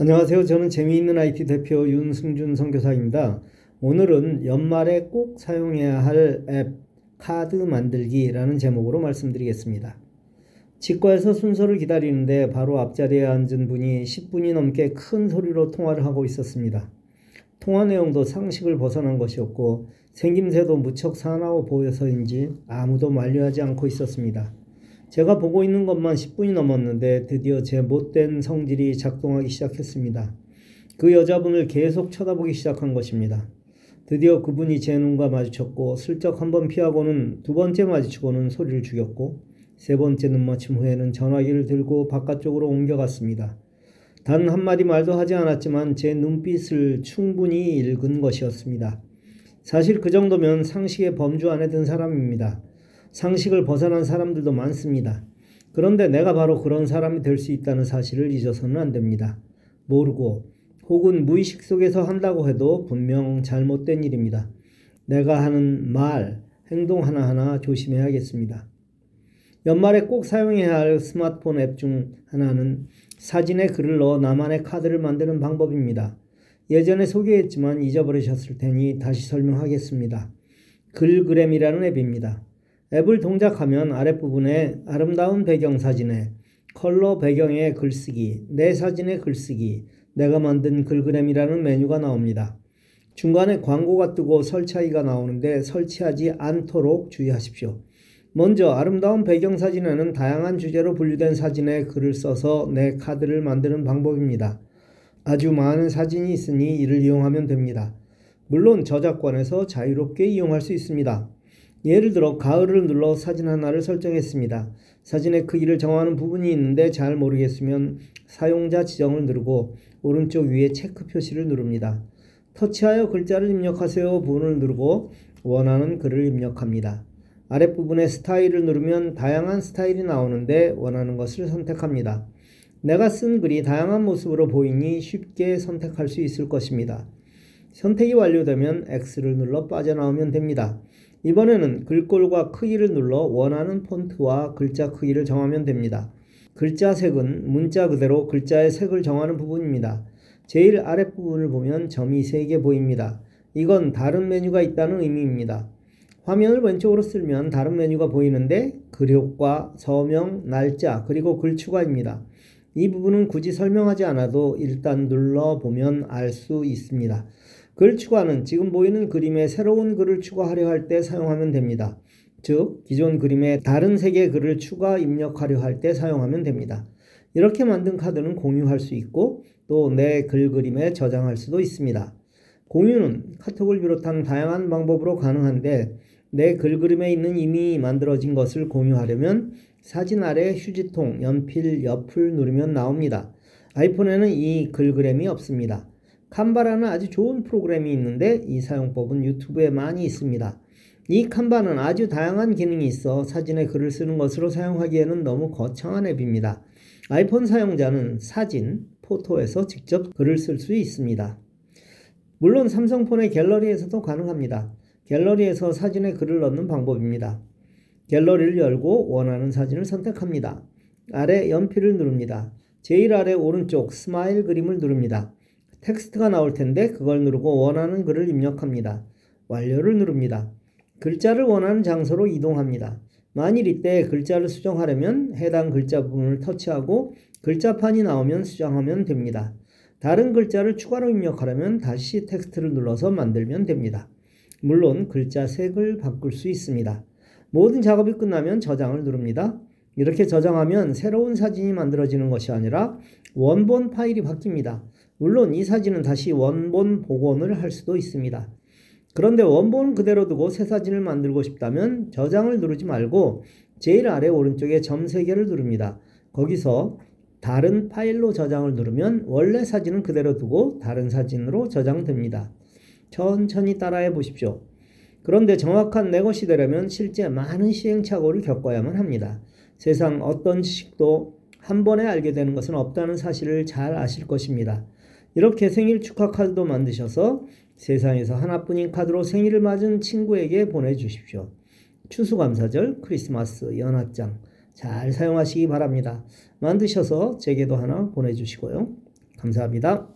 안녕하세요. 저는 재미있는 IT 대표 윤승준 선교사입니다. 오늘은 연말에 꼭 사용해야 할 앱 카드 만들기라는 제목으로 말씀드리겠습니다. 치과에서 순서를 기다리는데 바로 앞자리에 앉은 분이 10분이 넘게 큰 소리로 통화를 하고 있었습니다. 통화 내용도 상식을 벗어난 것이었고 생김새도 무척 사나워 보여서인지 아무도 만류하지 않고 있었습니다. 제가 보고 있는 것만 10분이 넘었는데 드디어 제 못된 성질이 작동하기 시작했습니다. 그 여자분을 계속 쳐다보기 시작한 것입니다. 드디어 그분이 제 눈과 마주쳤고 슬쩍 한 번 피하고는 두 번째 마주치고는 소리를 죽였고 세 번째 눈맞춤 후에는 전화기를 들고 바깥쪽으로 옮겨갔습니다. 단 한마디 말도 하지 않았지만 제 눈빛을 충분히 읽은 것이었습니다. 사실 그 정도면 상식의 범주 안에 든 사람입니다. 상식을 벗어난 사람들도 많습니다. 그런데 내가 바로 그런 사람이 될 수 있다는 사실을 잊어서는 안 됩니다. 모르고 혹은 무의식 속에서 한다고 해도 분명 잘못된 일입니다. 내가 하는 말, 행동 하나하나 조심해야겠습니다. 연말에 꼭 사용해야 할 스마트폰 앱 중 하나는 사진에 글을 넣어 나만의 카드를 만드는 방법입니다. 예전에 소개했지만 잊어버리셨을 테니 다시 설명하겠습니다. 글그램이라는 앱입니다. 앱을 동작하면 아랫부분에 아름다운 배경 사진에 컬러 배경에 글쓰기, 내 사진에 글쓰기, 내가 만든 글그램이라는 메뉴가 나옵니다. 중간에 광고가 뜨고 설치하기가 나오는데 설치하지 않도록 주의하십시오. 먼저 아름다운 배경 사진에는 다양한 주제로 분류된 사진에 글을 써서 내 카드를 만드는 방법입니다. 아주 많은 사진이 있으니 이를 이용하면 됩니다. 물론 저작권에서 자유롭게 이용할 수 있습니다. 예를 들어 가을을 눌러 사진 하나를 설정했습니다. 사진의 크기를 정하는 부분이 있는데 잘 모르겠으면 사용자 지정을 누르고 오른쪽 위에 체크 표시를 누릅니다. 터치하여 글자를 입력하세요 부분을 누르고 원하는 글을 입력합니다. 아랫부분에 스타일을 누르면 다양한 스타일이 나오는데 원하는 것을 선택합니다. 내가 쓴 글이 다양한 모습으로 보이니 쉽게 선택할 수 있을 것입니다. 선택이 완료되면 X를 눌러 빠져나오면 됩니다. 이번에는 글꼴과 크기를 눌러 원하는 폰트와 글자 크기를 정하면 됩니다. 글자 색은 문자 그대로 글자의 색을 정하는 부분입니다. 제일 아랫부분을 보면 점이 3개 보입니다. 이건 다른 메뉴가 있다는 의미입니다. 화면을 왼쪽으로 쓸면 다른 메뉴가 보이는데 글효과, 서명, 날짜, 그리고 글 추가입니다. 이 부분은 굳이 설명하지 않아도 일단 눌러보면 알 수 있습니다. 글 추가는 지금 보이는 그림에 새로운 글을 추가하려 할 때 사용하면 됩니다. 즉, 기존 그림에 다른 색의 글을 추가 입력하려 할 때 사용하면 됩니다. 이렇게 만든 카드는 공유할 수 있고 또 내 글 그림에 저장할 수도 있습니다. 공유는 카톡을 비롯한 다양한 방법으로 가능한데 내 글 그림에 있는 이미 만들어진 것을 공유하려면 사진 아래 휴지통, 연필, 옆을 누르면 나옵니다. 아이폰에는 이 글그램이 없습니다. 칸바라는 아주 좋은 프로그램이 있는데 이 사용법은 유튜브에 많이 있습니다. 이 칸바는 아주 다양한 기능이 있어 사진에 글을 쓰는 것으로 사용하기에는 너무 거창한 앱입니다. 아이폰 사용자는 사진, 포토에서 직접 글을 쓸 수 있습니다. 물론 삼성폰의 갤러리에서도 가능합니다. 갤러리에서 사진에 글을 넣는 방법입니다. 갤러리를 열고 원하는 사진을 선택합니다. 아래 연필을 누릅니다. 제일 아래 오른쪽 스마일 그림을 누릅니다. 텍스트가 나올 텐데 그걸 누르고 원하는 글을 입력합니다. 완료를 누릅니다. 글자를 원하는 장소로 이동합니다. 만일 이때 글자를 수정하려면 해당 글자 부분을 터치하고 글자판이 나오면 수정하면 됩니다. 다른 글자를 추가로 입력하려면 다시 텍스트를 눌러서 만들면 됩니다. 물론 글자 색을 바꿀 수 있습니다. 모든 작업이 끝나면 저장을 누릅니다. 이렇게 저장하면 새로운 사진이 만들어지는 것이 아니라 원본 파일이 바뀝니다. 물론 이 사진은 다시 원본 복원을 할 수도 있습니다. 그런데 원본 그대로 두고 새 사진을 만들고 싶다면 저장을 누르지 말고 제일 아래 오른쪽에 점 3개를 누릅니다. 거기서 다른 파일로 저장을 누르면 원래 사진은 그대로 두고 다른 사진으로 저장됩니다. 천천히 따라해 보십시오. 그런데 정확한 내 것이 되려면 실제 많은 시행착오를 겪어야만 합니다. 세상 어떤 지식도 한 번에 알게 되는 것은 없다는 사실을 잘 아실 것입니다. 이렇게 생일 축하 카드도 만드셔서 세상에서 하나뿐인 카드로 생일을 맞은 친구에게 보내주십시오. 추수감사절, 크리스마스, 연합장 잘 사용하시기 바랍니다. 만드셔서 제게도 하나 보내주시고요. 감사합니다.